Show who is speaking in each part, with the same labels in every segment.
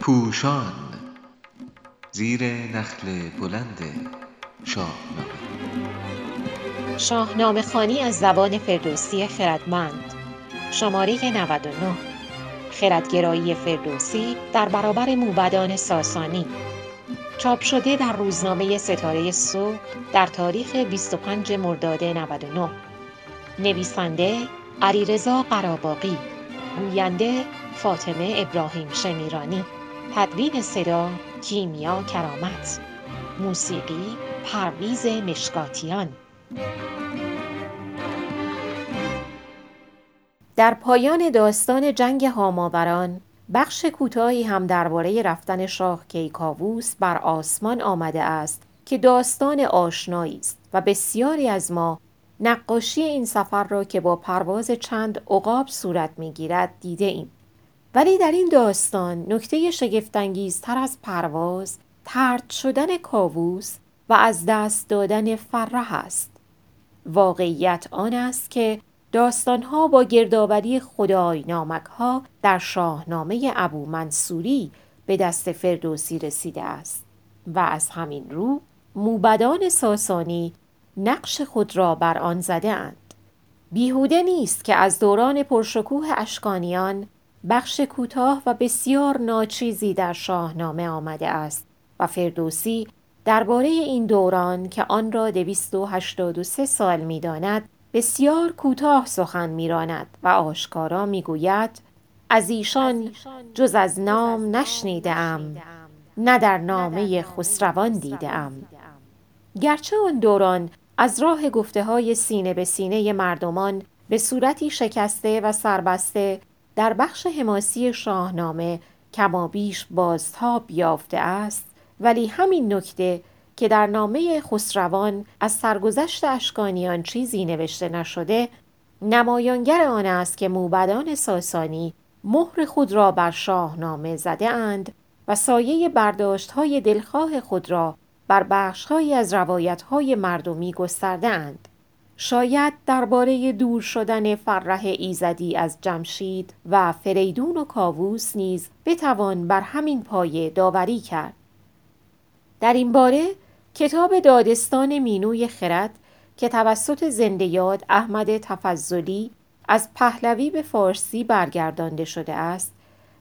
Speaker 1: پوشان زیر نخل بلند شاهنامه.
Speaker 2: شاهنامه خانی از زبان فردوسی خردمند. شماره 99 خردگرایی فردوسی در برابر موبدان ساسانی. چاپ شده در روزنامه ستاره صبح در تاریخ 25 مرداد 99 نویسنده علیرضا قراباقی گوینده فاطمه ابراهیم شمیرانی تدوین صدا کیمیا کرامت موسیقی پرویز مشکاتیان. در پایان داستان جنگ هاماوران بخش کوتاهی هم درباره رفتن شاه کیکاووس بر آسمان آمده است که داستان آشنایی است و بسیاری از ما نقاشی این سفر را که با پرواز چند عقاب صورت می‌گیرد دیده ایم. ولی در این داستان نکته شگفتانگیزتر از پرواز ترد شدن کاووس و از دست دادن فرح است. واقعیت آن است که داستانها با گردآوری خدای نامک ها در شاهنامه ابو منصوری به دست فردوسی رسیده است و از همین رو موبدان ساسانی نقش خود را بر آن زده اند. بیهوده نیست که از دوران پرشکوه اشکانیان بخش کوتاه و بسیار ناچیزی در شاهنامه آمده است و فردوسی درباره این دوران که آن را 283 سال می‌داند بسیار کوتاه سخن میراند و آشکارا می‌گوید از ایشان جز از نام نشنیده ام نه در نامه خسروان دیده ام گرچه آن دوران از راه گفته های سینه به سینه مردمان به صورتی شکسته و سربسته در بخش حماسی شاهنامه کمابیش بازتاب یافته است. ولی همین نکته که در نامه خسروان از سرگذشت اشکانیان چیزی نوشته نشده نمایانگر آن است که موبدان ساسانی مهر خود را بر شاهنامه زده اند و سایه برداشت های دلخواه خود را بر بخشهایی از روایت های مردمی گسترده اند. شاید درباره دور شدن فرح ایزدی از جمشید و فریدون و کاووس نیز بتوان بر همین پایه داوری کرد. در این باره کتاب دادستان مینوی خرد که توسط زنده یاد احمد تفضلی از پهلوی به فارسی برگردانده شده است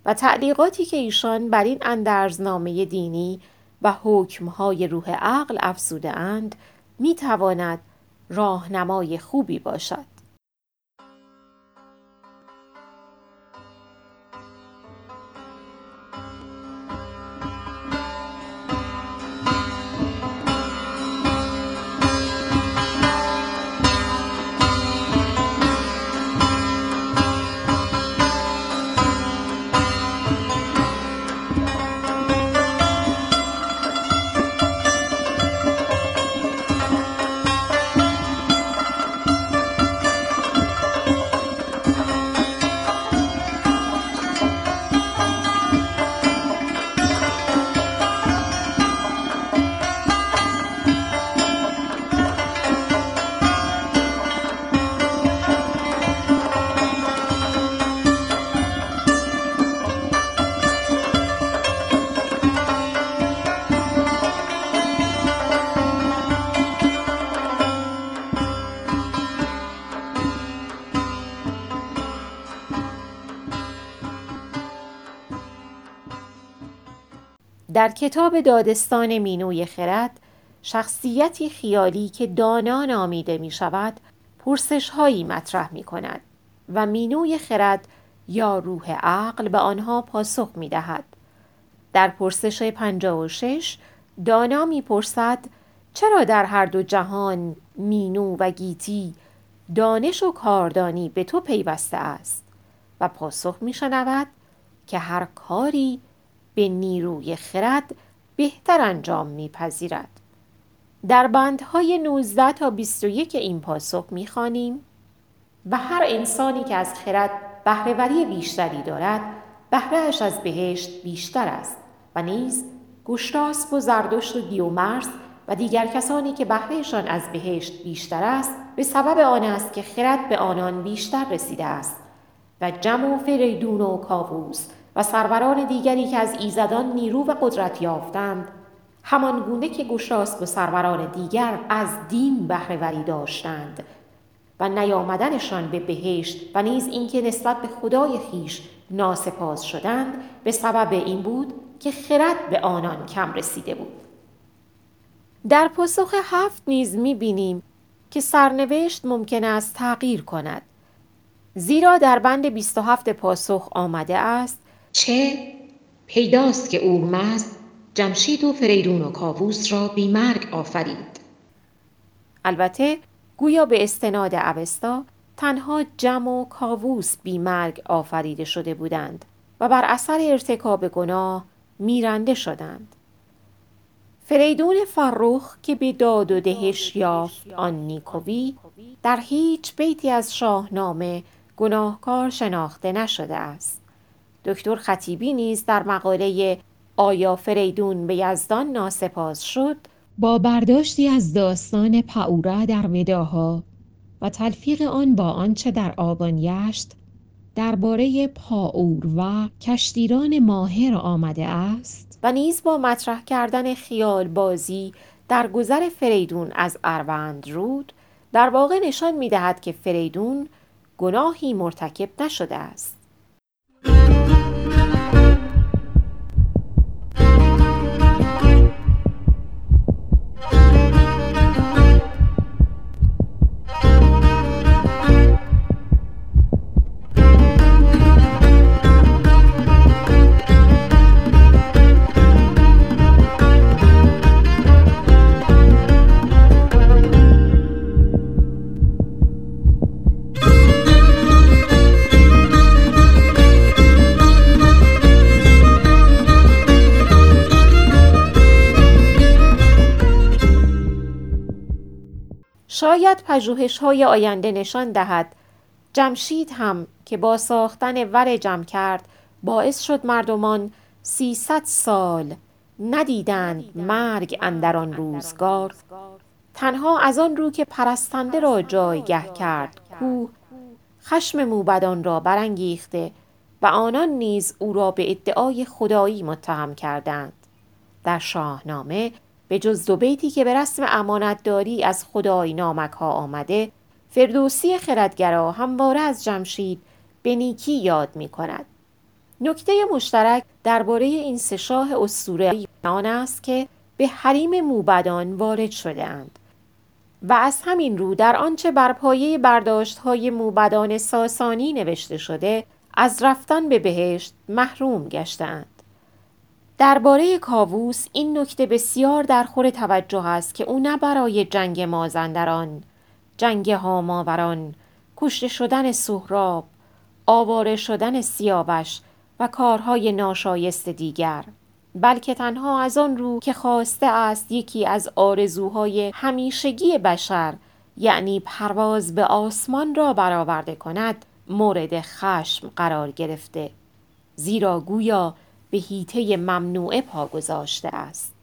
Speaker 2: و تعلیقاتی که ایشان بر این اندرزنامه دینی و حکمهای روح عقل افزوده اند می تواند راهنمای خوبی باشد. در کتاب دادستان مینوی خرد شخصیتی خیالی که دانا نامیده می شود پرسش هایی مطرح می کند و مینوی خرد یا روح عقل به آنها پاسخ می دهد. در پرسش 56 دانا می پرسد چرا در هر دو جهان مینو و گیتی دانش و کاردانی به تو پیوسته است و پاسخ می شنود که هر کاری به نیروی خرد بهتر انجام میپذیرد. در بندهای 19 تا 21 این پاسخ می‌خوانیم و هر انسانی که از خرد بهرهوری بیشتری دارد بهرهش از بهشت بیشتر است و نیز گشتاسب و زردشت و دیومرز و دیگر کسانی که بهرهشان از بهشت بیشتر است به سبب آن است که خرد به آنان بیشتر رسیده است و جم و فریدون و کاووس و سروران دیگری که از ایزدان نیرو و قدرت یافتند. همان گونه که گشتاسب و سروران دیگر از دین بهرهوری داشتند و نیامدنشان به بهشت و نیز اینکه نسبت به خدای خیش ناسپاس شدند به سبب این بود که خرد به آنان کم رسیده بود. در پاسخ هفت نیز می‌بینیم که سرنوشت ممکن است تغییر کند. زیرا در بند 27 پاسخ آمده است چه پیداست که اورمزد جمشید و فریدون و کاووس را بیمرگ آفرید. البته گویا به استناد اوستا تنها جم و کاووس بیمرگ آفریده شده بودند و بر اثر ارتکاب گناه میرنده شدند. فریدون فرخ که به داد و دهش یافت آن نیکوی در هیچ بیتی از شاهنامه گناهکار شناخته نشده است. دکتر خطیبی نیز در مقاله آیا فریدون به یزدان ناسپاس شد؟ با برداشتی از داستان پاورا در وداها و تلفیق آن با آنچه در آبان یشت درباره پاور و کشتیران ماهر آمده است. و نیز با مطرح کردن خیال بازی در گذر فریدون از اروند رود در واقع نشان می دهد که فریدون گناهی مرتکب نشده است. شاید پژوهش های آینده نشان دهد. جمشید هم که با ساختن ور جمع کرد باعث شد مردمان سیصد سال ندیدند مرگ اندر آن روزگار. تنها از آن رو که پرستنده را جایگه کرد کوه خشم موبدان را برانگیخته و آنان نیز او را به ادعای خدایی متهم کردند. در شاهنامه به جز دو بیتی که به رسم امانتداری از خدای نامک ها آمده فردوسی خردگرا همواره از جمشید به نیکی یاد می کند. نکته مشترک درباره این سه شاه اسطوره آن است که به حریم موبدان وارد شده اند و از همین رو در آنچه بر پایه برداشت های موبدان ساسانی نوشته شده از رفتن به بهشت محروم گشتند. درباره کاووس این نکته بسیار در خور توجه است که او نه برای جنگ مازندران جنگ هاماوران کشته شدن سهراب آواره شدن سیاوش و کارهای ناشایست دیگر بلکه تنها از آن رو که خواسته است یکی از آرزوهای همیشگی بشر یعنی پرواز به آسمان را برآورده کند مورد خشم قرار گرفته زیرا گویا به هیته ممنوعه پا گذاشته است.